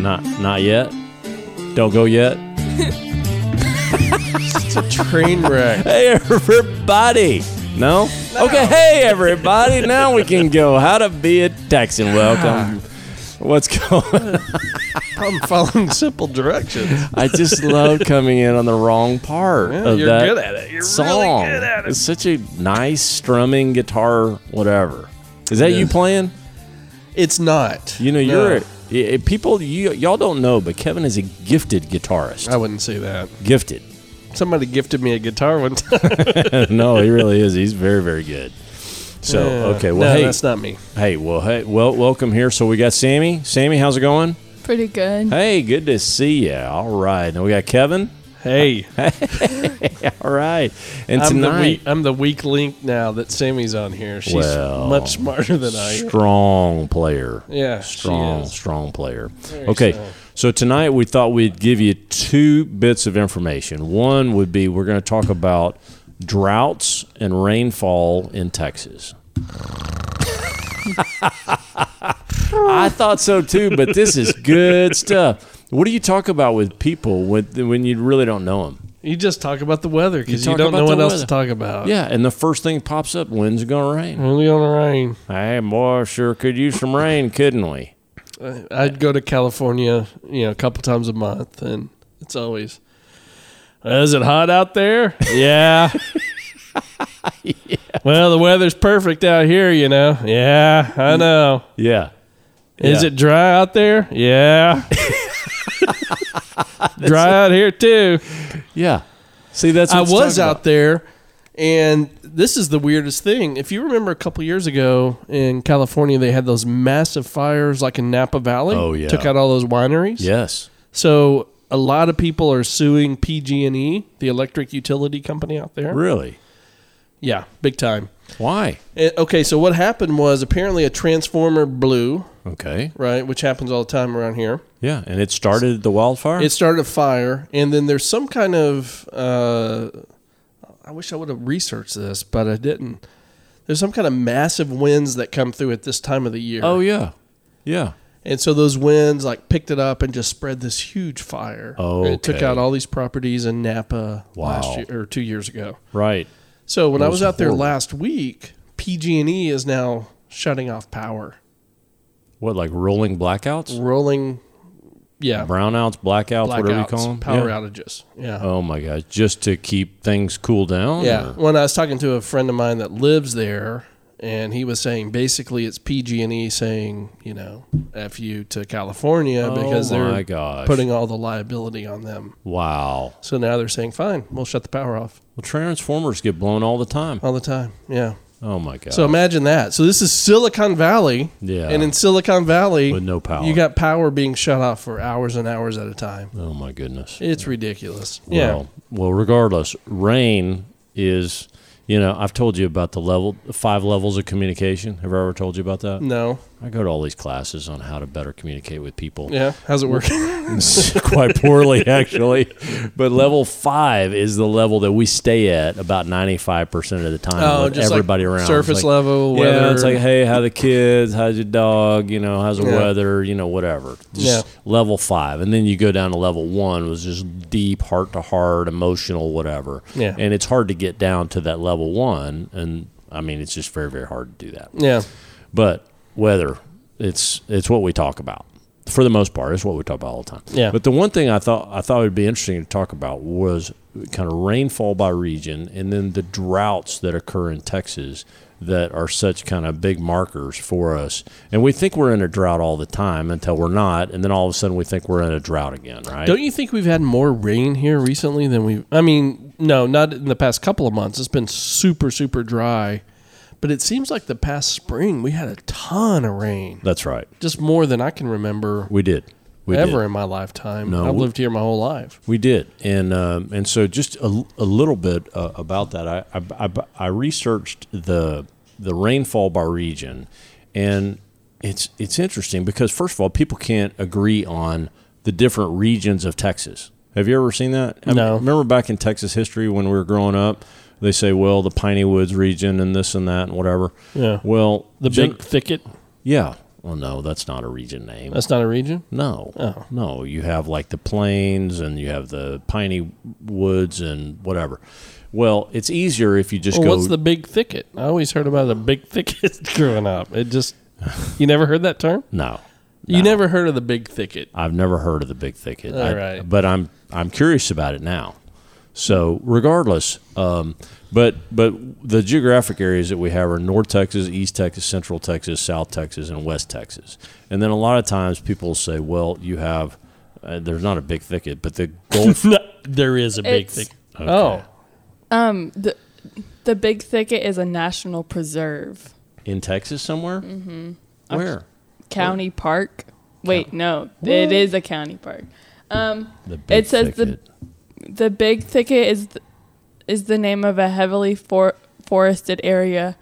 Not not yet. Don't go yet. It's a train wreck. Hey everybody. No? Okay, hey everybody. Now we can go. How to be a Texan. Welcome. What's going on? I'm following simple directions. I just love coming in on the wrong part Yeah, of you're that good at it. You're song. really good at it. It's such a nice strumming guitar, whatever. Is that you playing? It's not. You know, No, you're y- eh, people. You y'all don't know, but Kevin is a gifted guitarist. I wouldn't say that. Gifted. Somebody gifted me a guitar one time. no, he really is. He's very, very good. So Yeah. okay, well, no, hey, that's not me. hey, well, hey, well, welcome here. So we got Sammy. Sammy, how's it going? Pretty good. Hey, good to see you. All right, now we got Kevin. Hey, All right, and I'm the, tonight, weak, I'm the weak link now that Sammy's on here. She's Well, much smarter than I. am. strong player. Yeah, strong, strong player. Very okay, so. so tonight we thought we'd give you two bits of information. One would be we're going to talk about droughts and rainfall in Texas. I thought so too, but this is good stuff. What do you talk about with people when, when you really don't know them? You just talk about the weather because you, talk don't know what else weather. to talk about. Yeah, and the first thing pops up: when's it going to rain? Only going to rain. Hey, boy, sure could use some rain, couldn't we? I'd go to California, you know, a couple times a month, and it's always. Is it hot out there? Yeah. Well, the weather's perfect out here, you know. Yeah, I know. Yeah. Is Yeah. it dry out there? Yeah. dry out here too. Yeah. See, that's I was out there, and this is the weirdest thing. If you remember a couple years ago in California, they had those massive fires like in Napa Valley. Oh, yeah. took out all those wineries. Yes. So a lot of people are suing PG&E, the electric utility company out there. Really? Yeah, big time. Why? Eh, okay, so what happened was apparently a transformer blew, Okay. right, which happens all the time around here. Yeah, and it started the wildfire. It started a fire, and then there's some kind of. Uh, I wish I would have researched this, but I didn't. There's some kind of massive winds that come through at this time of the year. oh yeah, yeah. And so those winds like picked it up and just spread this huge fire. Oh, And it took out all these properties in Napa Wow. last year or two years ago. Right. So when I was out there last week, PG&E is now shutting off power, What like rolling blackouts, rolling, yeah, brownouts, blackouts, whatever you call them? power yeah. outages. Yeah. Oh my gosh, just to keep things cool down. Yeah. or- When I was talking to a friend of mine that lives there, and he was saying basically it's PG&E saying, you know, F you to California oh because oh my they're gosh. putting all the liability on them. wow. So now they're saying, fine, we'll shut the power off Well, transformers get blown all the time. all the time. Yeah. Oh my god. So imagine that. So this is Silicon Valley. Yeah. And in Silicon Valley, With no power. you got power being shut off for hours and hours at a time. oh my goodness. It's ridiculous. Yeah. Well, well, regardless, rain is. You know, I've told you about the level, five levels of communication. Have I ever told you about that? No. I go to all these classes on how to better communicate with people. Yeah. How's it working? Quite poorly, actually. But level five is the level that we stay at about 95% of the time Oh, with just like everybody around. surface like, level, Yeah, weather. it's like, hey, how the kids? How's your dog? You know, how's the Yeah. weather? You know, whatever. Just level five. And then you go down to level one, was just deep, heart to heart, emotional, whatever. Yeah. And it's hard to get down to that level one. And I mean, it's just very, very hard to do that. yeah. But weather, it's it's what we talk about for the most part. It's what we talk about all the time. Yeah. But the one thing I thought I thought would be interesting to talk about was kind of rainfall by region, and then the droughts that occur in Texas that are such kind of big markers for us. And we think we're in a drought all the time until we're not, and then all of a sudden we think we're in a drought again, right? Don't you think we've had more rain here recently than we? I mean, no, not in the past couple of months. It's been super, super dry, but it seems like the past spring we had a ton of rain, That's right. just more than I can remember We did. We ever did. in my lifetime. No, I've lived here my whole life. We did, and um, and so just a, a little bit uh, about that. I, I, I, I researched the the rainfall by region, and it's it's interesting because first of all, people can't agree on the different regions of Texas. Have you ever seen that? I mean, No. remember back in Texas history when we were growing up, they say, well, the Piney Woods region and this and that and whatever. Yeah. Well, The gen- big thicket. yeah. Well, no, that's not a region name. That's not a region. No, Oh. no. You have like the plains and you have the piney woods and whatever. Well, it's easier if you just Well, go. what's the big thicket? I always heard about the big thicket growing up. It just you never heard that term. no, You no. never heard of the big thicket. I've never heard of the big thicket. All I- right. but I'm I'm curious about it now. So regardless, um, but but the geographic areas that we have are North Texas, East Texas, Central Texas, South Texas, and West Texas. And then a lot of times people say, well, you have uh, there's not a big thicket, but the Gulf. there is a big It's- thicket. Okay. Oh, Um, the the Big Thicket is a national preserve, in Texas somewhere. Mm-hmm. Where county park. Wait, no, it is a county park. Um, the big It says the- thicket. The Big Thicket is th- is the name of a heavily for- forested area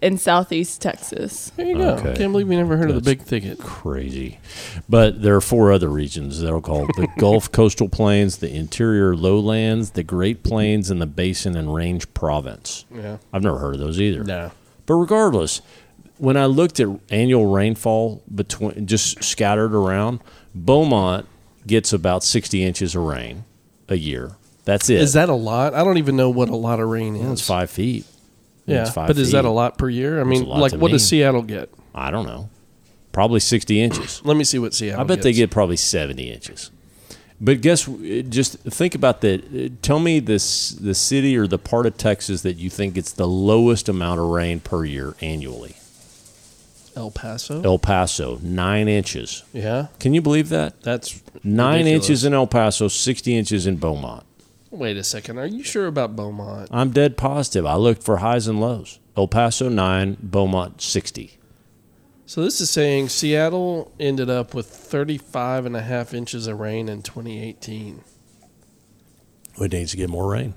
in southeast Texas. there you go. Okay. Can't believe we never heard of the big thicket. crazy. But there are four other regions that are called the Gulf Coastal Plains, the Interior Lowlands, the Great Plains, and the Basin and Range Province. Yeah. I've never heard of those either. No. But regardless, when I looked at annual rainfall between just scattered around, Beaumont gets about 60 inches of rain a year. That's it. Is that a lot? I don't even know what a lot of rain is. Well, it's five feet. yeah, It's five but is that a lot per year? I mean, like what does. Seattle get? I don't know. Probably 60 inches. Let me see what Seattle. I bet they get probably 70 inches. But guess, uh, just think about that. Uh, tell me this the city or the part of Texas that you think gets the lowest amount of rain per year annually. El Paso. El Paso, nine inches. yeah, Can you believe that? that's Nine ridiculous. inches in El Paso, 60 inches in Beaumont. Wait a second. Are you sure about Beaumont? I'm dead positive. I looked for highs and lows. El Paso, nine, Beaumont, 60. So this is saying Seattle ended up with 35 and a half inches of rain in 2018. We need to get more rain.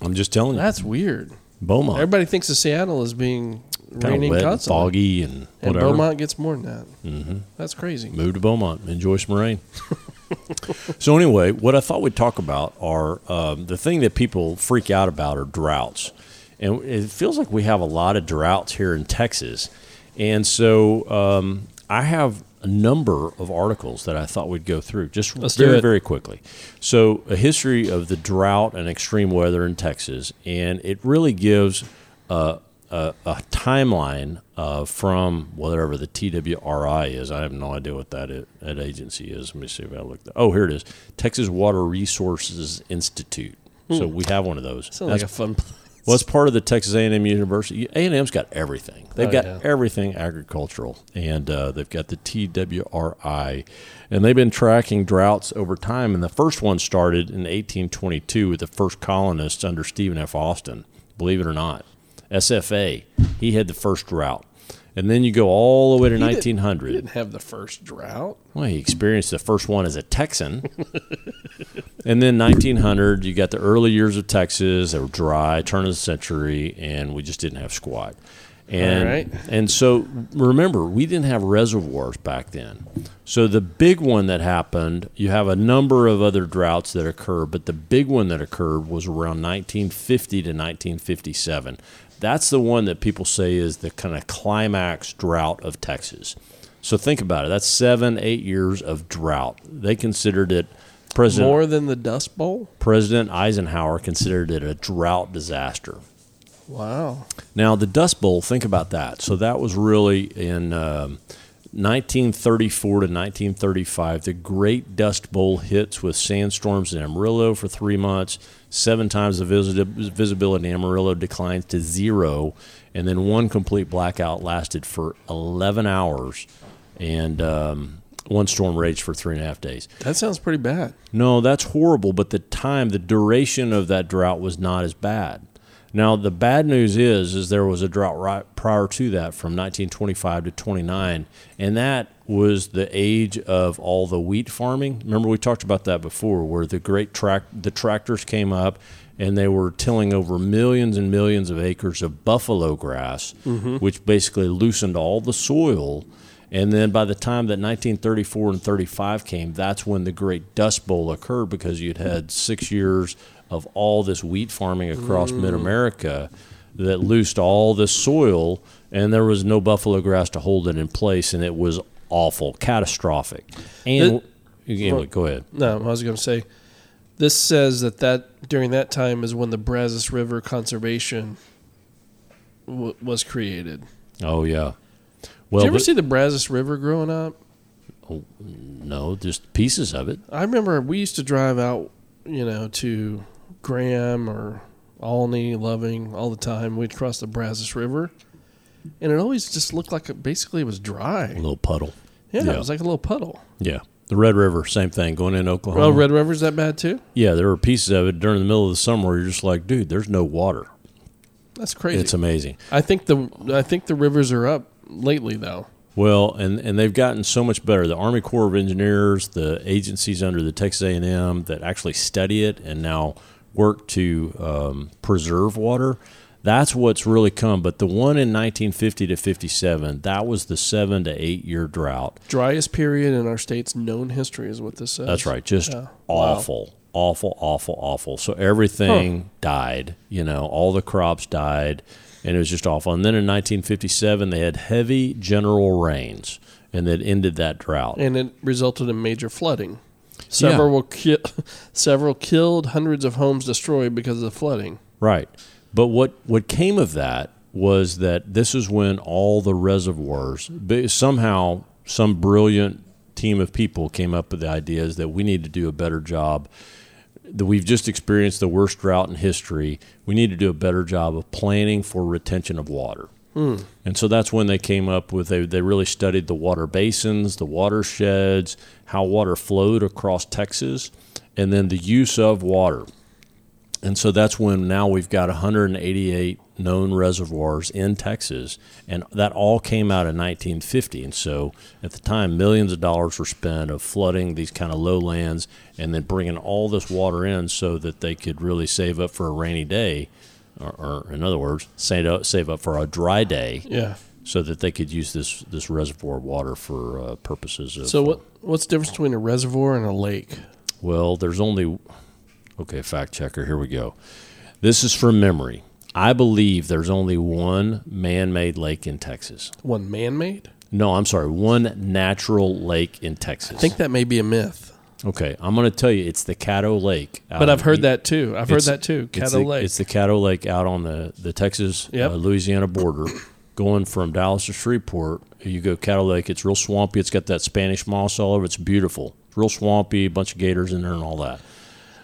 I'm just telling you. That's weird. Beaumont. Everybody thinks of Seattle as being raining wet and foggy and and whatever. Beaumont gets more than that. hmm That's crazy. Move to Beaumont. Enjoy some rain. so anyway, what I thought we'd talk about are um, the thing that people freak out about are droughts, and it feels like we have a lot of droughts here in Texas, and so um, I have a number of articles that I thought we'd go through just Let's very very quickly. So a history of the drought and extreme weather in Texas, and it really gives. Uh, a, a timeline uh, from whatever the TWRI is. I have no idea what that, that agency is. Let me see if I look. That. Oh, here it is. Texas Water Resources Institute. So we have one of those. Hmm. Sounds like a fun. well, it's part of the Texas A&M University. A&M's got everything. They've Oh, got yeah. everything agricultural, and uh, they've got the TWRI, and they've been tracking droughts over time. And the first one started in 1822 with the first colonists under Stephen F. Austin. Believe it or not, SFA. He had the first drought, and then you go all the way to He didn't- 1900. He didn't have the first drought. Well, he experienced the first one as a Texan. and then 1900, you got the early years of Texas. They were dry, turn of the century, and we just didn't have squat. And, All right. and so remember, we didn't have reservoirs back then. So the big one that happened, you have a number of other droughts that occur, but the big one that occurred was around 1950 to 1957. That's the one that people say is the kind of climax drought of Texas. So think about it. That's seven, eight years of drought. They considered it. President More than the Dust Bowl. President Eisenhower considered it a drought disaster. Wow. Now, the Dust Bowl, think about that. So that was really in um, 1934 to 1935. The Great Dust Bowl hits with sandstorms in Amarillo for three months. Seven times the visi- visibility in Amarillo declines to zero. And then one complete blackout lasted for 11 hours. And um, one storm raged for three and a half days. That sounds pretty bad. No, that's horrible, but the time, the duration of that drought was not as bad. Now, the bad news is is there was a drought right prior to that from 1925 to 29, and that was the age of all the wheat farming. Remember we talked about that before where the great track the tractors came up and they were tilling over millions and millions of acres of buffalo grass, mm-hmm. which basically loosened all the soil and then by the time that 1934 and 35 came, that's when the Great Dust Bowl occurred because you'd had six years of all this wheat farming across mm. mid America that loosed all this soil, and there was no buffalo grass to hold it in place, and it was awful, catastrophic. And anyway, go ahead. No, I was going to say, this says that that during that time is when the Brazos River Conservation w- was created. Oh yeah. Well, Did you ever but- see the Brazos River growing up? Oh, no, just pieces of it. I remember we used to drive out, you know, to Graham or Olney, Loving all the time. We'd cross the Brazos River, and it always just looked like it basically it was dry. A little puddle. Yeah, Yeah. it was like a little puddle. Yeah. The Red River, same thing, going in Oklahoma. Well, Red River's that bad too? Yeah, there were pieces of it during the middle of the summer where you're just like, dude, there's no water. That's crazy. It's amazing. I think the I think the rivers are up lately though. Well, and, and they've gotten so much better. The Army Corps of Engineers, the agencies under the Texas A&M that actually study it and now work to um, preserve water, that's what's really come. But the one in 1950 to 57, that was the seven to eight year drought. Driest period in our state's known history is what this says. That's right. Just Yeah. awful, awful, awful, awful. So everything died. You know, all the crops died, and it was just awful. And then in 1957, they had heavy general rains, and that ended that drought. and it resulted in major flooding. Several were ki- several killed, hundreds of homes destroyed because of the flooding. Right. But what, what came of that was that this is when all the reservoirs, somehow, some brilliant team of people came up with the ideas that we need to do a better job. That we've just experienced the worst drought in history. We need to do a better job of planning for retention of water. Hmm. And so that's when they came up with they, they really studied the water basins, the watersheds, how water flowed across Texas, and then the use of water. And so that's when now we've got 188 known reservoirs in Texas, and that all came out in 1950. And so at the time, millions of dollars were spent of flooding these kind of lowlands and then bringing all this water in so that they could really save up for a rainy day, or, or in other words, save up, save up for a dry day, Yeah. so that they could use this this reservoir water for uh, purposes of. So what what's the difference between a reservoir and a lake? Well, there's only okay, fact checker, here we go. This is from memory. I believe there's only one man-made lake in Texas. One man-made? No, I'm sorry, one natural lake in Texas. I think that may be a myth. Okay, I'm going to tell you it's the Caddo Lake. But I've heard E- that too. I've heard that too. it's Caddo the, Lake. It's the Caddo Lake out on the the Texas Yep. uh, Louisiana border, going from Dallas to Shreveport. You go Caddo Lake. It's real swampy. It's got that Spanish moss all over. It's beautiful. It's real swampy. A bunch of gators in there and all that.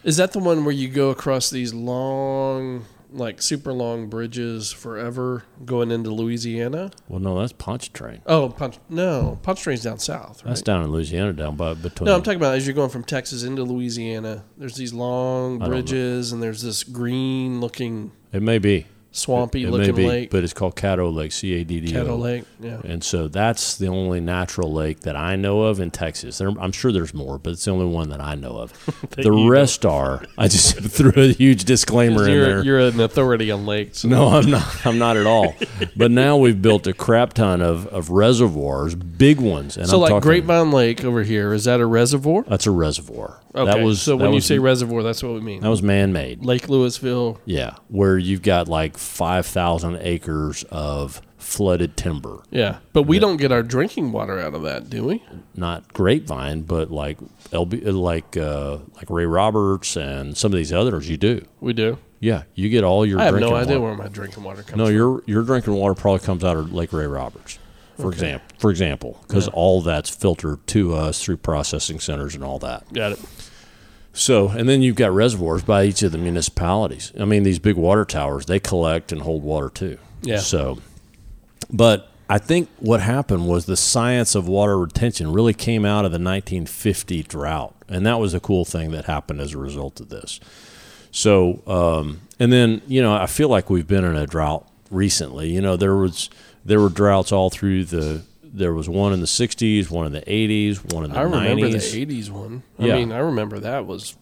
Is that the one where you go across these long, like super long bridges forever going into Louisiana? Well, no, that's Pontchartrain. Oh, Punch, no, Pontchartrain's down south, right? That's down in Louisiana, down by between. no, I'm talking about as you're going from Texas into Louisiana. There's these long I don't know. bridges, and there's this green-looking, It may be. It swampy-looking may be, lake, but it's called Caddo Lake, C A D D Caddo Lake. Yeah, And so that's the only natural lake that I know of in Texas. There, I'm sure there's more, but it's the only one that I know of. the rest are. I just threw a huge disclaimer in there. you're an authority on lakes. no, I'm not. I'm not at all. But now we've built a crap ton of, of reservoirs, big ones. And so, I'm like talking, Grapevine Lake over here, is that a reservoir? That's a reservoir. Okay, That was so when you was- say reservoir, that's what we mean. that was man-made. Lake Lewisville. Yeah, where you've got like five thousand acres of flooded timber. Yeah, but we don't get our drinking water out of that, do we? Not grapevine, but like LB, like uh, like Ray Roberts and some of these others. You do. We do. Yeah, you get all your. Drinking water. I have no idea water. where my drinking water comes No, from. your your drinking water probably comes out of Lake Ray Roberts, for Okay. example. For example, because Yeah. all that's filtered to us through processing centers and all that. Got it. So, and then you've got reservoirs by each of the municipalities. I mean, these big water towers, they collect and hold water too. Yeah. So, but I think what happened was the science of water retention really came out of the 1950 drought. And that was a cool thing that happened as a result of this. So, um, and then, you know, I feel like we've been in a drought recently. You know, there was, there were droughts all through the, there was one in the 60s, one in the 80s, one in the I 90s. remember the '80s one. I Yeah. mean, I remember that was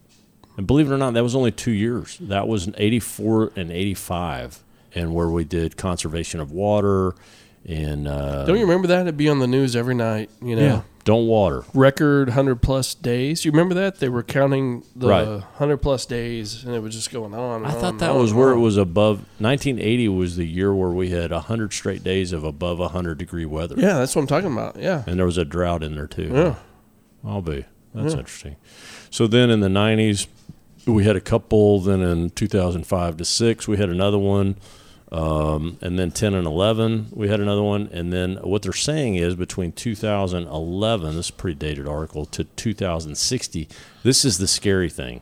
And believe it or not, that was only two years. That was in 84 and 85, and where we did conservation of water. And uh, Don't you remember that? It'd be on the news every night. You know, Yeah. Don't water. record 100 plus days. You remember that? They were counting the Right. 100 plus days and it was just going on. and I on thought and that on was and where it on. was above. 1980 was the year where we had 100 straight days of above 100 degree weather. Yeah, that's what I'm talking about. Yeah. And there was a drought in there too. Yeah. I'll be. That's Yeah. interesting. So then in the 90s, we had a couple. Then in 2005 to 6, we had another one. Um, and then 10 and 11, we had another one. And then what they're saying is between 2011, this is a pretty dated article, to 2060, this is the scary thing.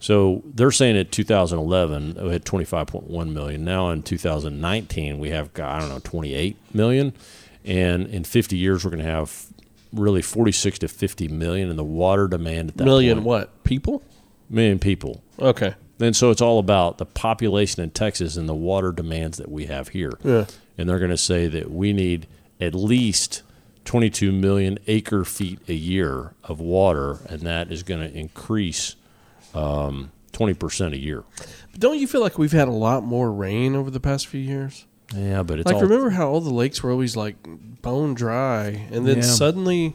So they're saying at 2011 we had 25.1 million. Now in 2019 we have I don't know 28 million, and in 50 years we're going to have really 46 to 50 million in the water demand at that Million point. what? People? million people. Okay. And so it's all about the population in Texas and the water demands that we have here. Yeah. And they're going to say that we need at least 22 million acre feet a year of water, and that is going to increase um, 20% a year. But don't you feel like we've had a lot more rain over the past few years? Yeah, but it's like all remember how all the lakes were always like bone dry and then Yeah. suddenly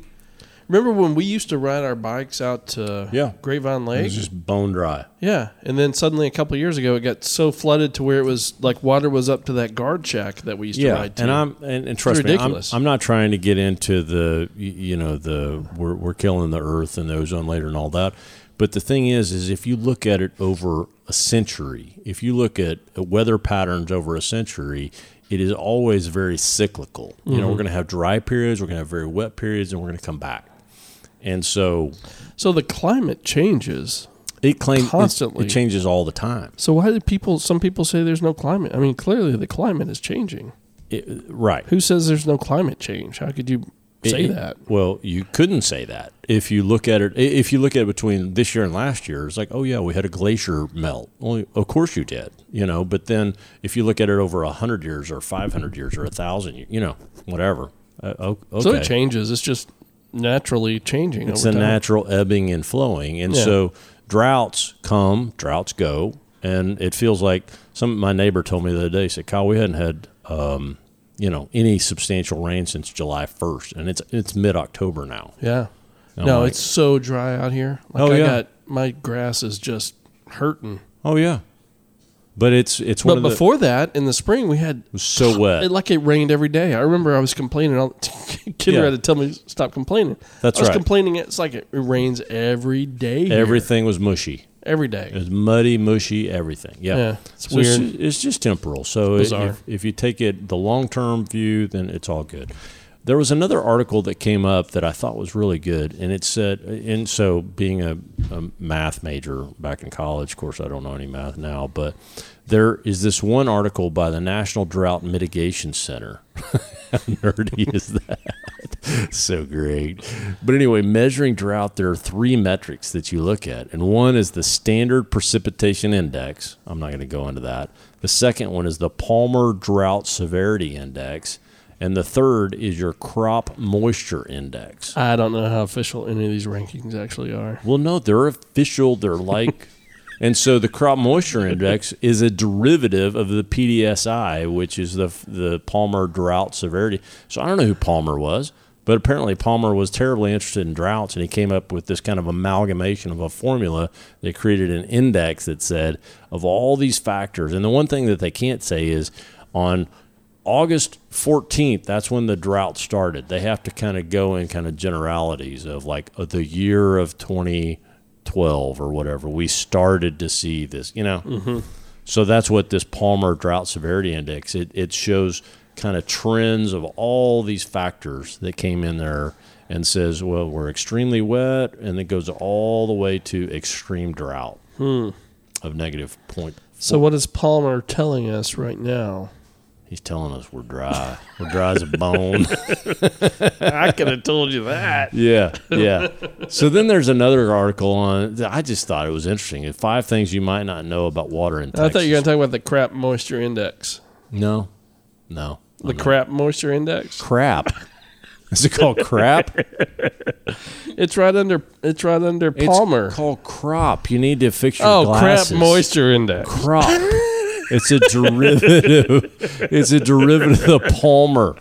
remember when we used to ride our bikes out to Yeah. Grapevine Lake? it was just bone dry. yeah, and then suddenly a couple of years ago it got so flooded to where it was like water was up to that guard shack that we used to ride to. and I'm and, and trust me, I'm. I'm not trying to get into the you know the we're we're killing the earth and the ozone layer and all that. But the thing is, is if you look at it over a century, if you look at weather patterns over a century, it is always very cyclical. You Mm-hmm. know, we're going to have dry periods, we're going to have very wet periods, and we're going to come back. And so so the climate changes. it claims Constantly. It, changes all the time. So why do people some people say there's no climate? I mean, clearly the climate is changing. It, right. Who says there's no climate change? How could you say It- that? Well, you couldn't say that if you look at it. If you look at it between this year and last year, it's like, oh yeah, we had a glacier melt. Well, of course you did, you know. But then if you look at it over a hundred years or five hundred years or a thousand, you know, whatever. Uh, okay. So it changes. It's just naturally changing. It's a time. natural ebbing and flowing, and Yeah. so droughts come, droughts go, and it feels like some. My neighbor told me the other day. He said, "Kyle, we hadn't had." Um, you know, any substantial rain since July 1st, and it's it's mid October now. Yeah. I'm no, like, it's so dry out here. Like Oh, I yeah. got my grass is just hurting. Oh yeah, but it's it's one But of the before that, in the spring, we had it was so wet. it, like it rained every day. I remember I was complaining. All, Kinder Yeah. had to tell me stop complaining. That's I was right. complaining. It's like it, rains every day. here. Everything was mushy. Every day. It was muddy, mushy, everything. Yeah, Yeah, it's So weird. ju- it's just temporal. So Bizarre. if, if you take it the long term view, then it's all good. There was another article that came up that I thought was really good, and it said, and so being a, a math major back in college, of course, I don't know any math now, but there is this one article by the National Drought Mitigation Center. How nerdy is that? so great. But anyway, measuring drought, there are three metrics that you look at. And one is the standard precipitation index. I'm not going to go into that. The second one is the Palmer Drought Severity Index. And the third is your crop moisture index. I don't know how official any of these rankings actually are. Well, no, they're official. They're like, and so the crop moisture index is a derivative of the PDSI, which is the the Palmer drought severity. So I don't know who Palmer was, but apparently Palmer was terribly interested in droughts, and he came up with this kind of amalgamation of a formula that created an index that said of all these factors. And the one thing that they can't say is on August 14th, that's when the drought started. They have to kind of go in kind of generalities of like uh, the year of 2012 or whatever. We started to see this, you know. So that's what this Palmer Drought Severity Index it it shows kind of trends of all these factors that came in there and says, well, we're extremely wet, and it goes all the way to extreme drought of negative point. So what is Palmer telling us right now? He's telling us we're dry. We're dry as a bone. I could have told you that. Yeah, yeah. So then there's another article on. I just thought it was interesting. Five things you might not know about water in Texas. I thought you were going to talk about the crap moisture index. No, no. The I'm not. crap moisture index. crap. Is it called crap? It's right under. It's right under It's Palmer. called crop. You need to fix your oh, glasses. crap moisture index. Crop. It's a derivative. it's a derivative of Palmer.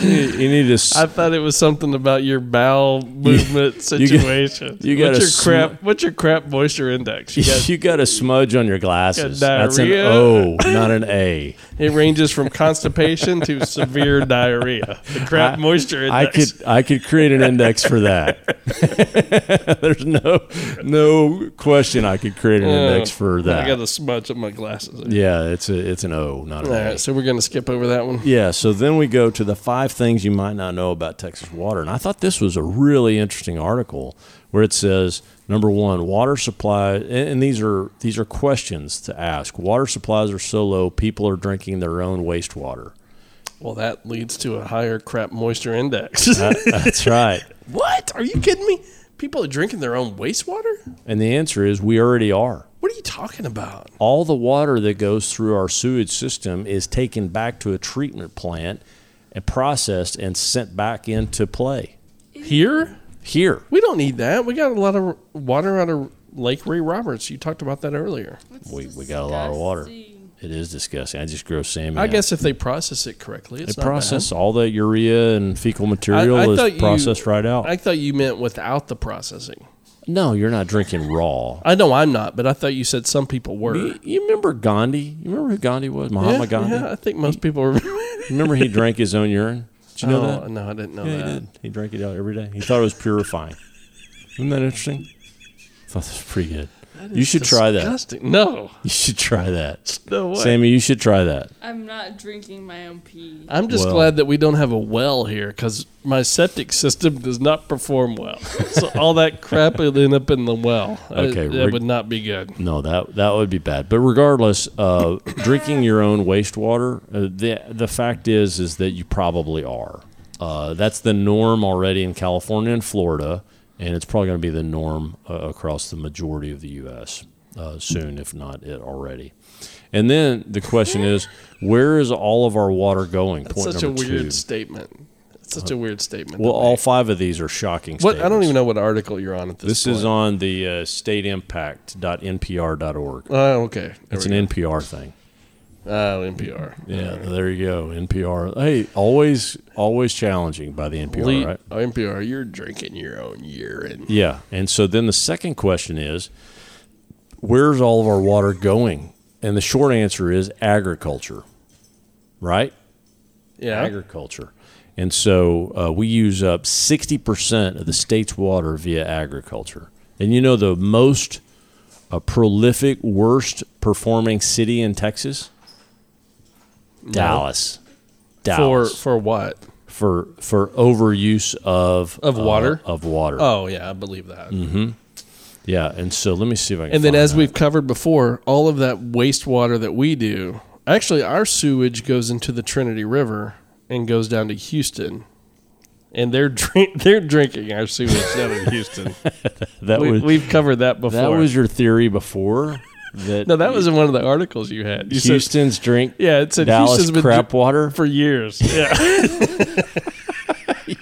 You need, you need to. s- I thought it was something about your bowel movement you got- situation. you gotta what's your sm- crap? What's your crap moisture index? You got, you got a smudge on your glasses. Got That's an. O, not an A. it ranges from constipation to severe diarrhea. The crap I- moisture I index. could I could create an index for that. There's no no question I could create an oh, index for that. I got a smudge on my glasses. yeah, it's a it's an O, not an All A. right, so we're gonna skip over that one. Yeah, so then we go to the five things you might not know about Texas water. And I thought this was a really interesting article where it says number one, water supply and, and these are these are questions to ask. Water supplies are so low, people are drinking their own wastewater. Well, that leads to a higher crap moisture index. That- that's right. what? Are you kidding me? People are drinking their own wastewater? And the answer is we already are. What are you talking about? all the water that goes through our sewage system is taken back to a treatment plant and processed and sent back into play Here? here. We don't need that. We got a lot of water out of Lake Ray Roberts. You talked about that earlier. We, we got a lot of water. It is disgusting. I just grow salmon. I out. guess if they process it correctly, it's they not process all the urea and fecal material I thought is you- processed right out. I thought you meant without the processing. no, you're not drinking raw. I know I'm not, but I thought you said some people were. You, you remember Gandhi? You remember who Gandhi was? Mahatma yeah, Gandhi. yeah, I think most people were. Remember he drank his own urine? Did you know oh, that? No, I didn't know Yeah, he that. did. He drank it out every day. He thought it was purifying. Isn't that interesting? I thought that was pretty good. That You is should try that. No, You should try that. no way. Sammy, you should try that. I'm not drinking my own pee. I'm just Well- glad that we don't have a well here because my septic system does not perform well. so all that crap would end up in the well. Okay, that reg- would not be good. No, that that would be bad. But regardless, uh, drinking your own wastewater, uh, the the fact is is that you probably are. Uh, that's the norm already in California and Florida, and it's probably going to be the norm uh, across the majority of the U.S. Uh, soon, if not it already. And then the question is, where is all of our water going? That's Point such a weird two. statement. It's such a weird statement. Well, all make. five of these are shocking. what I don't even know what article you're on at this. Point. This point. is on the uh, stateimpact.npr.org. Oh, okay. There It's an go. NPR thing. Oh, NPR. Yeah, there you go. NPR. Hey, always always challenging by the NPR, Lee- right? oh, NPR, you're drinking your own urine. Yeah. And so then the second question is where's all of our water going? And the short answer is agriculture. Right? Yeah. Agriculture. And so uh, we use up 60% of the state's water via agriculture. And you know the most uh, prolific, worst performing city in Texas? Dallas. for Dallas. for for what? for for overuse of Of water? uh, of water. Oh yeah, I believe that. Mm-hmm. Yeah, and so let me see if I can. And then, as that. we've covered before, all of that wastewater that we do, actually, our sewage goes into the Trinity River and goes down to Houston, and they're drink they're drinking our sewage down in Houston. that we, was we've covered that before. that was your theory before that no, that was in one of the articles you had. You said, Houston's drink yeah, it said Dallas Houston's been crap water. for years. Yeah,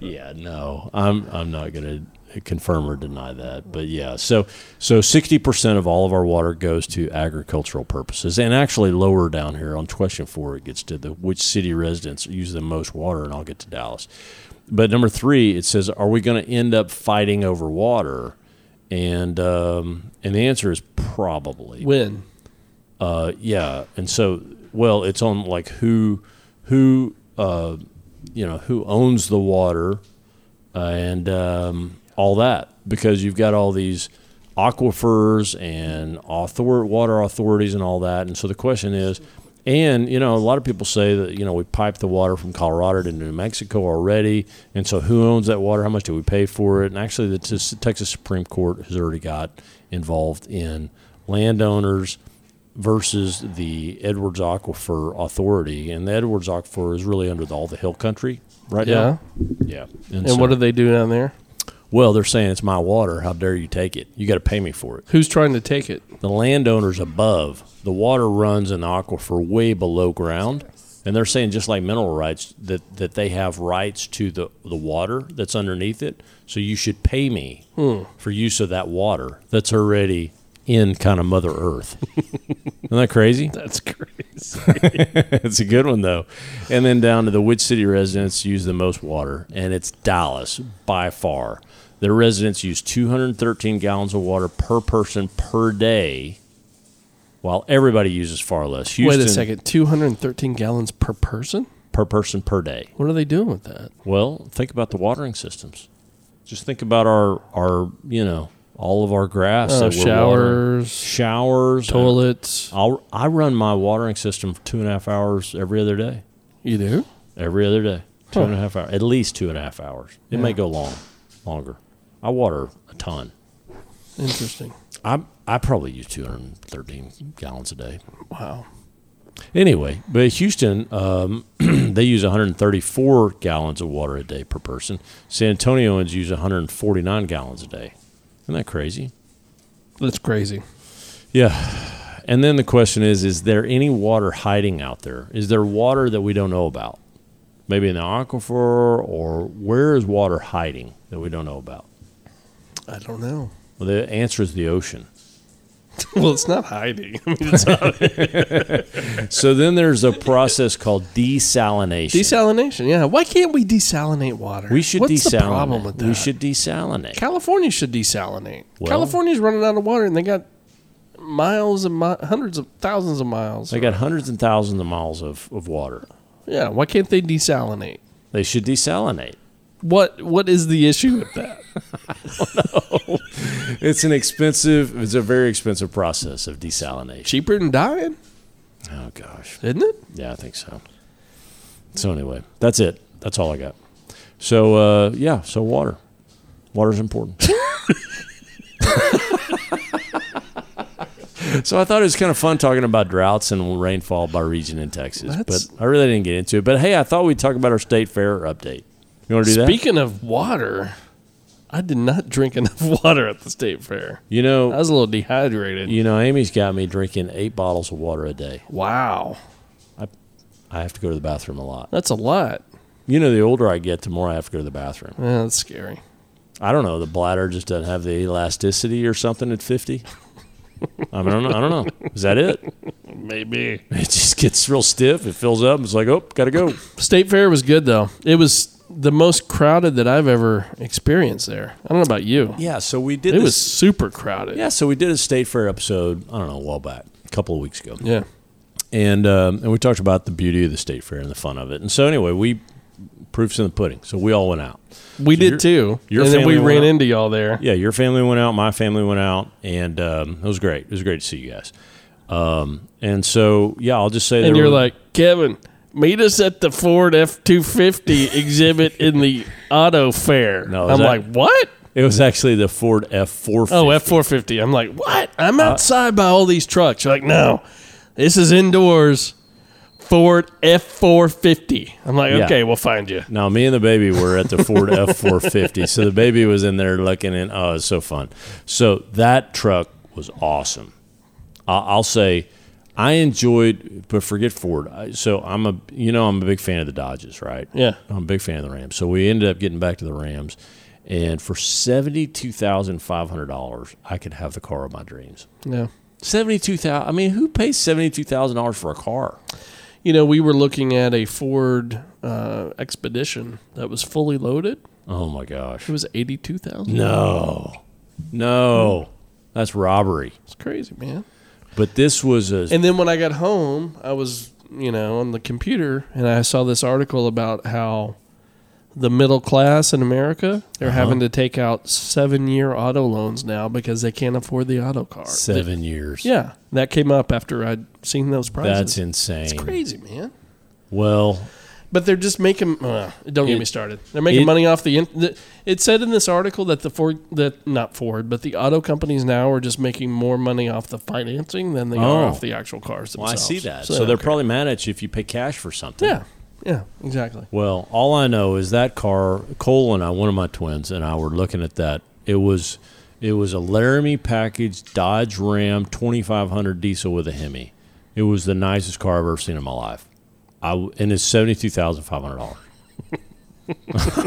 Yeah, no, I'm I'm not going to confirm or deny that, but yeah. So so sixty percent of all of our water goes to agricultural purposes, and actually lower down here on question four, it gets to the which city residents use the most water, and I'll get to Dallas. But number three, it says, are we going to end up fighting over water? And um, and the answer is probably. when Uh, yeah, and so well, it's on like who who uh, you know who owns the water uh, and um, all that because you've got all these aquifers and author- water authorities and all that, and so the question is. And you know, a lot of people say that you know we pipe the water from Colorado to New Mexico already, and so who owns that water? How much do we pay for it? And actually, the Texas Supreme Court has already got involved in landowners versus the Edwards Aquifer Authority, and the Edwards Aquifer is really under the, all the hill country right yeah. now. Yeah, And so- what do they do down there? well, they're saying it's my water. How dare you take it? You got to pay me for it. Who's trying to take it? The landowners above, the water runs in the aquifer way below ground, and they're saying just like mineral rights that that they have rights to the the water that's underneath it. So you should pay me Hmm. for use of that water that's already in kind of Mother Earth. Isn't that crazy? That's crazy. it's a good one though. And then down to the which city residents use the most water, and it's Dallas by far. Their residents use 213 gallons of water per person per day, while everybody uses far less. Houston, Wait a second. 213 gallons per person? per person per day. What are they doing with that? Well, think about the watering systems. Just think about our our you know all of our grass, uh, watering. showers, showers, toilets. I'll I run my watering system for two and a half hours every other day. You do? Every other day, two Huh. and a half hours, at least two and a half hours. It may go long, longer. I water a ton. Interesting. I I probably use 213 gallons a day. Wow. Anyway, but Houston, um, they use 134 gallons of water a day per person. San Antonioans use 149 gallons a day. Isn't that crazy? That's crazy. Yeah. And then the question is is there any water hiding out there? Is there water that we don't know about? Maybe in the aquifer, or where is water hiding that we don't know about? I don't know. Well, the answer is the ocean. well, it's not hiding. I mean, it's. So then there's a process called desalination. desalination. Yeah. Why can't we desalinate water? we should What's desalinate. the problem with that? We should desalinate. California should desalinate. Well- California's running out of water, and they got miles and mi- hundreds of thousands of miles. They got hundreds and thousands of miles of, of water. yeah. Why can't they desalinate? They should desalinate. What What is the issue with that? It's an expensive, it's a very expensive process of desalination. Cheaper than dying, Oh, gosh. isn't it? Yeah, I think so. So anyway, that's it. That's all I got. So uh, yeah, so water. Water's important. so I thought it was kind of fun talking about droughts and rainfall by region in Texas, That's- but I really didn't get into it. But hey, I thought we'd talk about our state fair update. You want to do that? Speaking of water, I did not drink enough water at the state fair. You know, I was a little dehydrated. you know, Amy's got me drinking eight bottles of water a day. wow, I have to go to the bathroom a lot. that's a lot. You know, the older I get, the more I have to go to the bathroom. Yeah, that's scary. I don't know. The bladder just doesn't have the elasticity or something at 50. I, mean, I don't know. I don't know. Is that it? Maybe. It just gets real stiff. It fills up. It's like, oh, got to go. State fair was good though. It was the most crowded that I've ever experienced there. I don't know about you. Yeah. So we did It this. was super crowded. yeah. So we did a state fair episode, I don't know, a while back, a couple of weeks ago. Yeah. And, um, and we talked about the beauty of the state fair and the fun of it. And so anyway, we, proofs in the pudding. So we all went out. We So did your- too. your and then we ran out? into y'all there. Yeah. Your family went out. My family went out. And um, it was great. It was great to see you guys. Um, and so, yeah, I'll just say And you're were- like, Kevin, meet us at the Ford F two fifty exhibit in the auto fair. No, I'm that- like, what? it was actually the Ford F450. Oh, F four fifty. I'm like, what? I'm Uh, outside by all these trucks. You're like, no, this is indoors. Ford F four fifty. I'm like, Yeah. okay, we'll find you. Now, me and the baby were at the Ford F450. So the baby was in there looking in. Oh, it's so fun. So that truck was awesome. I'll say I enjoyed, but forget Ford. So I'm a, you know, I'm a big fan of the Dodges, right? Yeah. I'm a big fan of the Rams. So we ended up getting back to the Rams. And for $72,500, I could have the car of my dreams. Yeah. 72000 I mean, who pays $72,000 for a car? You know, we were looking at a Ford uh, Expedition that was fully loaded. Oh my gosh. It was eighty two thousand. No. No. That's robbery. It's crazy, man. But this was a And then when I got home, I was, you know, on the computer and I saw this article about how the middle class in America, they're Uh-huh. having to take out seven year auto loans now because they can't afford the auto car. seven years. yeah. That came up after I'd seen those prices. That's insane. It's crazy, man. Well, But they're just making. Uh, don't get It- me started. They're making it- money off the, in- the. It said in this article that the Ford, that not Ford, but the auto companies now are just making more money off the financing than they are Oh. off the actual cars well, I see that. they So, they're care. probably mad at you if you pay cash for something. Yeah, yeah, exactly. Well, all I know is that car, Cole and I, one of my twins, and I were looking at that. It was it was a Laramie package Dodge Ram 2500 diesel with a Hemi. It was the nicest car I've ever seen in my life. I and it's seventy two thousand five hundred dollars.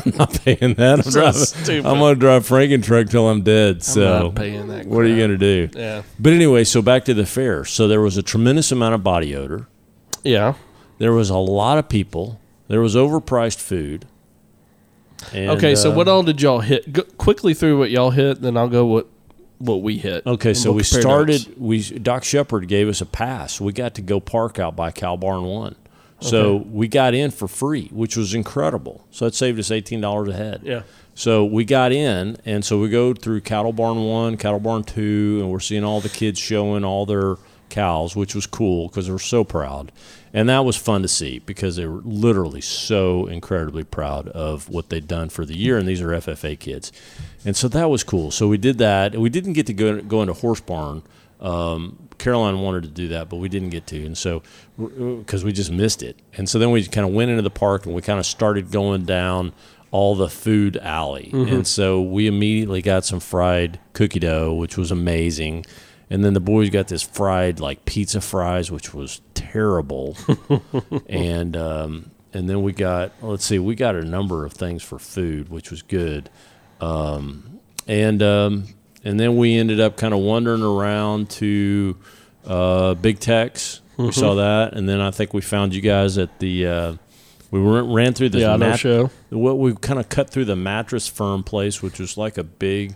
I'm not paying that. I'm, So driving, stupid. I'm gonna drive Franken truck till I'm dead. I'm So not paying that. what are you gonna do? Yeah. But anyway, so back to the fair. So there was a tremendous amount of body odor. Yeah. There was a lot of people. There was overpriced food. And, okay, so uh, what all did y'all hit? Go quickly through what y'all hit, then I'll go what what we hit. Okay, so we'll we started. notes. We Doc Shepard gave us a pass. We got to go park out by Cattle Barn One. So Okay. we got in for free, which was incredible. So it saved us eighteen dollars a head. Yeah. So we got in, and so we go through Cattle Barn One, Cattle Barn Two, and we're seeing all the kids showing all their cows, which was cool because they were so proud, and that was fun to see because they were literally so incredibly proud of what they'd done for the year, and these are FFA kids, and so that was cool. So we did that. We didn't get to go go into Horse Barn. Um, Caroline wanted to do that, but we didn't get to, and so because we just missed it, and so then we kind of went into the park and we kind of started going down all the food alley, and so we immediately got some fried cookie dough, which was amazing, and then the boys got this fried like pizza fries, which was terrible, and um, and then we got let's see, we got a number of things for food, which was good, um, and um, and then we ended up kind of wandering around to uh, Big Tex. We saw that, and then I think we found you guys at the. Uh, we ran, ran through this The auto mat- show. What we kind of cut through the mattress firm place, which was like a big.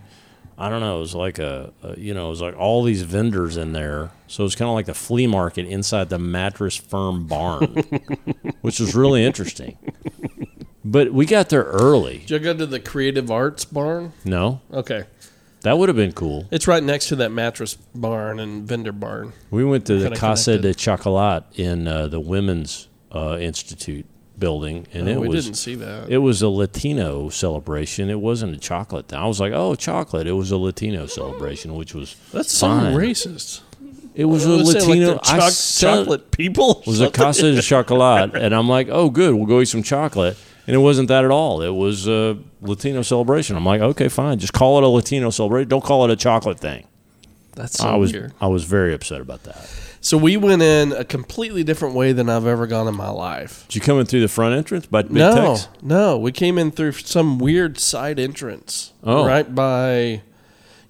I don't know. It was like a, a you know, it was like all these vendors in there. So it was kind of like the flea market inside the mattress firm barn, which was really interesting. But we got there early. Did you go to the Creative Arts Barn? No, Okay. That would have been cool. It's right next to that mattress barn and vendor barn. We went to the Casa de connected. Chocolat in uh, the Women's uh, Institute building, and Oh, it we was didn't see that. it was a Latino celebration. It wasn't a chocolate. thing. I was like, oh, chocolate. It was a Latino celebration, which was That's so racist. It was a I was saying, like, Latino. I chocolate people. was a Casa de Chocolat, and I'm like, oh, good. We'll go eat some chocolate. And it wasn't that at all. It was a Latino celebration. I'm like, okay, fine. Just call it a Latino celebration. Don't call it a chocolate thing. That's so I was weird. I was very upset about that. So we went in a completely different way than I've ever gone in my life. Did you come in through the front entrance by Big no, Tex? no, we came in through some weird side entrance. Oh. right by,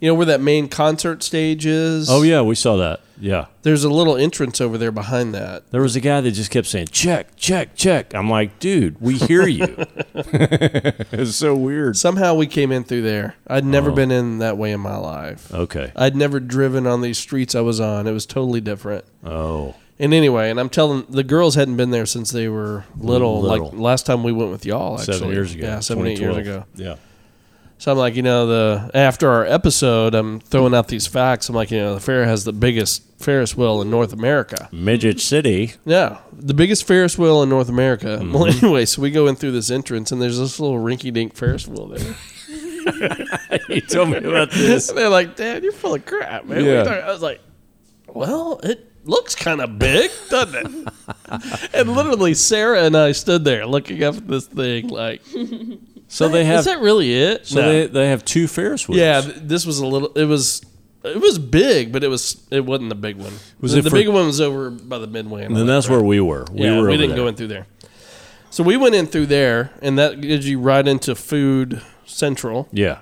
you know, where that main concert stage is. Oh yeah, we saw that. Yeah. there's a little entrance over there behind that. There was a guy that just kept saying, check, check, check. I'm like, dude, we hear you. it's so weird. Somehow we came in through there. I'd never Oh. been in that way in my life. Okay. I'd never driven on these streets I was on. It was totally different. Oh. And anyway, and I'm telling the girls hadn't been there since they were little. Little. Like last time we went with y'all, actually, Seven years ago. Yeah, seven eight years ago. Yeah. So I'm like, you know, the after our episode, I'm throwing out these facts. I'm like, you know, the fair has the biggest Ferris wheel in North America. Midget City. Yeah, the biggest Ferris wheel in North America. Mm-hmm. Well, anyway, so we go in through this entrance, and there's this little rinky-dink Ferris wheel there. he told me about this. They're like, "Dad, you're full of crap, man." You Yeah. I was like, "Well, it looks kind of big, doesn't it?" and literally, Sarah and I stood there looking up at this thing, like, So they have. "Is that really it?" so No. they they have two Ferris wheels. yeah, this was a little. It was. It was big, but it was it wasn't the big one. Was the, it the for- big one was over by the midway. And then that's where we were. We yeah, were we didn't there. go in through there. So we went in through there, and that gives you right into Food Central. Yeah.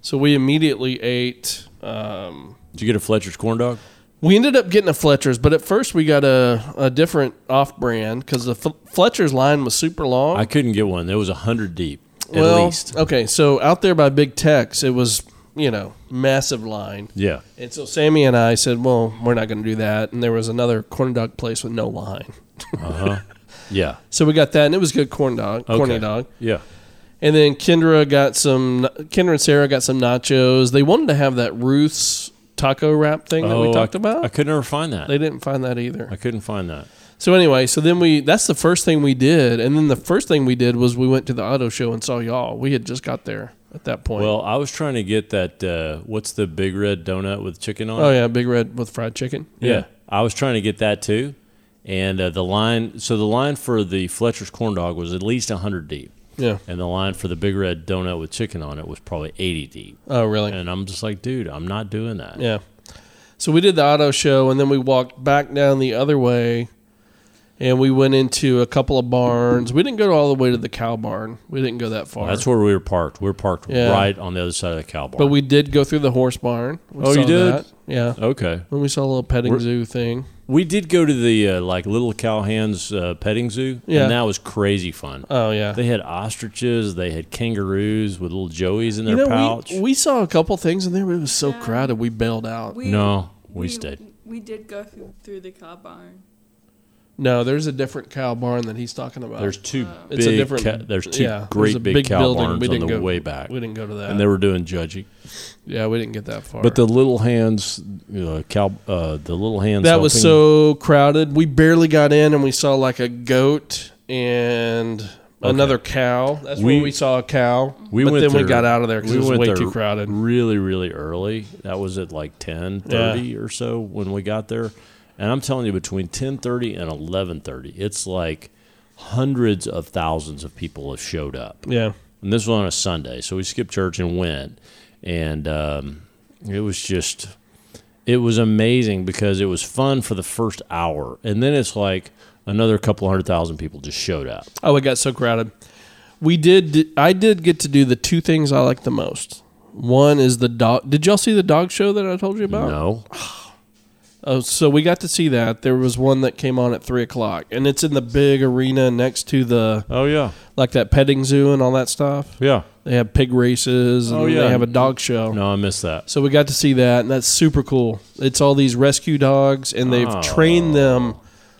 So we immediately ate. Um, Did you get a Fletcher's corn dog? we ended up getting a Fletcher's, but at first we got a, a different off brand because the F- Fletcher's line was super long. I couldn't get one. There was a hundred deep well, least. okay, so out there by Big Tex, it was you know massive line, Yeah. and so Sammy and I said, well, we're not going to do that, and there was another corn dog place with no line, Uh huh. yeah. so we got that, and it was good corn dog, corny Okay. dog. Yeah. And then Kendra got some. Kendra and Sarah got some nachos. They wanted to have that Ruth's taco wrap thing that we Oh, talked I, about. I could never find that. they didn't find that either. I couldn't find that. So anyway, so then we. That's the first thing we did, and then the first thing we did was we went to the auto show and saw y'all. We had just got there at that point. Well, I was trying to get that. Uh, what's the big red donut with chicken on it? oh yeah, big red with fried chicken. Yeah, I was trying to get that too, and uh, the line. So the line for the Fletcher's corn dog was at least hundred deep, yeah. and the line for the big red donut with chicken on it was probably eighty deep. Oh really? And I'm just like, dude, I'm not doing that. Yeah. So we did the auto show, and then we walked back down the other way and we went into a couple of barns. We didn't go all the way to the cow barn. We didn't go that far. That's where we were parked. We were parked Yeah. right on the other side of the cow barn. but we did go through the horse barn. We Oh, you did? that. Yeah. okay. When we saw a little petting We're- zoo thing. We did go to the uh, like little cowhands uh, petting zoo, Yeah. and that was crazy fun. Oh yeah. They had ostriches, they had kangaroos with little joeys in their you know, pouch. we, we saw a couple things in there, but it was so Yeah. crowded. We bailed out. We, no, we, stayed. We did go through, through the cow barn. No, there's a different cow barn that he's talking about. There's two big. It's a different. ca- there's two yeah, great there's big, big cow building. barns We on didn't the go way back, We didn't go to that. and they were doing judging. yeah, we didn't get that far. But the little hands, uh, cow, uh, the little hands. that was so crowded. We barely got in, and we saw like a goat and another cow. That's We- where we saw a cow. we but went then we got out of there because we it was went way there too crowded. really, really early. That was at like ten thirty or so when we got there. And I'm telling you, between ten thirty and eleven thirty, it's like hundreds of thousands of people have showed up. Yeah, And this was on a Sunday, so we skipped church and went, and um, it was just, it was amazing because it was fun for the first hour, and then it's like another couple hundred thousand people just showed up. Oh, it got so crowded. We did. I did get to do the two things I like the most. One is the dog. Did y'all see the dog show that I told you about? No, Oh, so we got to see that. There was one that came on at three o'clock, and it's in the big arena next to the oh yeah, like that petting zoo and all that stuff. yeah, They have pig races and Oh, yeah. they have a dog show. no, I missed that. So we got to see that, and that's super cool. It's all these rescue dogs, and they've Oh. trained them.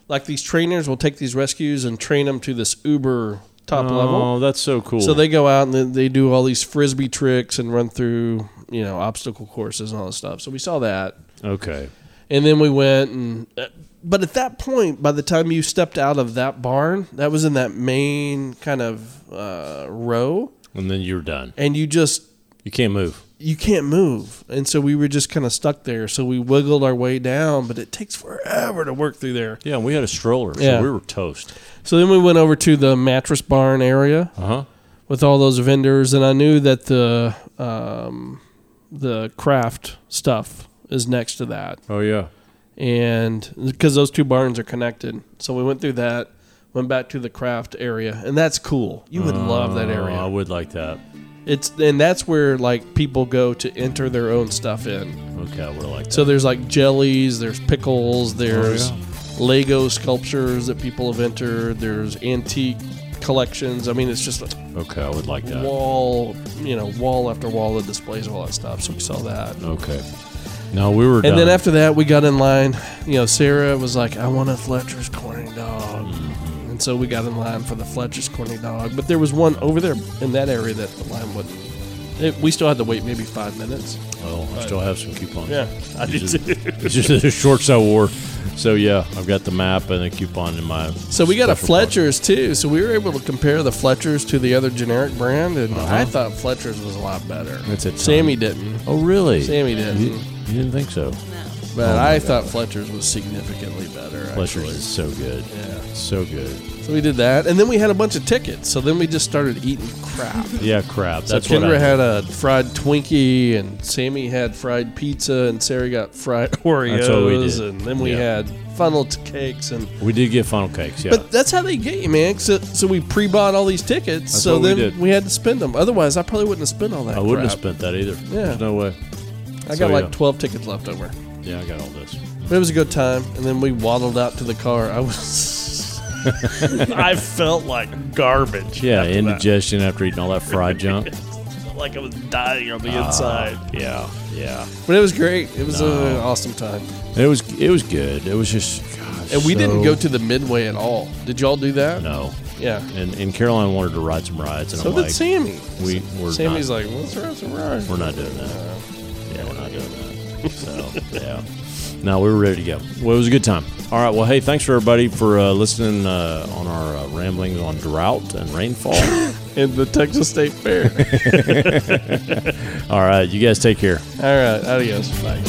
Like these trainers will take these rescues and train them to this uber top oh, level. Oh, that's so cool. So they go out and they do all these frisbee tricks and run through, you know, obstacle courses and all this stuff. So we saw that, okay, and then we went and. uh, But at that point, by the time you stepped out of that barn, that was in that main kind of uh, row, and then you're done. and you just You can't move. you can't move. And so we were just kind of stuck there. So we wiggled our way down, but it takes forever to work through there. Yeah, and we had a stroller, so Yeah. we were toast. So then we went over to the mattress barn area Uh huh. with all those vendors, and I knew that the um, the craft stuff is next to that, Oh yeah. and because those two barns are connected, so we went through that, went back to the craft area, and that's cool. You would love that Oh, area. I would like that. It's and that's where like people go to enter their own stuff in. Okay, I would like that. So there's like jellies, there's pickles, oh, there's yeah. Lego sculptures that people have entered, there's antique collections. I mean, it's just a okay, I would like that. wall, you know, wall after wall that displays all that stuff. So we saw that. Okay. No, we were. And done. then after that, we got in line. You know, Sarah was like, I want a Fletcher's corny dog. And so we got in line for the Fletcher's corny dog. But there was one over there in that area that the line wouldn't. It, we still had to wait maybe five minutes. well, I still have some coupons. Yeah, I It's just, it's just a short sale war. So yeah, I've got the map and a coupon in my. So we got a Fletcher's too. So we were able to compare the Fletcher's to the other generic brand, and Uh-huh. I thought Fletcher's was a lot better. That's ton. Sammy didn't. Oh really? Sammy didn't. You, you didn't think so? No. but Oh my I God. thought Fletcher's was significantly better. Fletcher's actually. is so good. Yeah. So good. So we did that, and then we had a bunch of tickets. So then we just started eating crap. Yeah, crap. So That's what I Kendra had a fried Twinkie, and Sammy had fried pizza, and Sarah got fried Oreos, That's what we did. and then we Yeah. had funnel cakes, and We did get funnel cakes. Yeah. But that's how they get you, man. So, so we pre-bought all these tickets, That's so what we then did. we had to spend them. Otherwise, I probably wouldn't have spent all that. I wouldn't crap. have spent that either. Yeah. There's no way. I so, got like yeah. twelve tickets left over, Yeah, I got all this. but it was a good time. And then we waddled out to the car. I was, I felt like garbage. Yeah, after that. indigestion after eating all that fried junk. like I was dying on the Ah, inside. Yeah, yeah. But it was great. It was No. an awesome time. It was it was good. It was just gosh, And we didn't go to the midway at all. Did y'all do that? no. Yeah. And and Caroline wanted to ride some rides, and So I'm did like, Sammy. we we're Sammy's not, like, let's ride some rides. we're not doing that. Yeah, we're not doing that. So yeah. No, we were ready to go. Well, it was a good time. All right. Well, hey, thanks for everybody for uh, listening uh, on our uh, ramblings on drought and rainfall. In the Texas State Fair. All right, you guys take care. all right. Adios. Bye.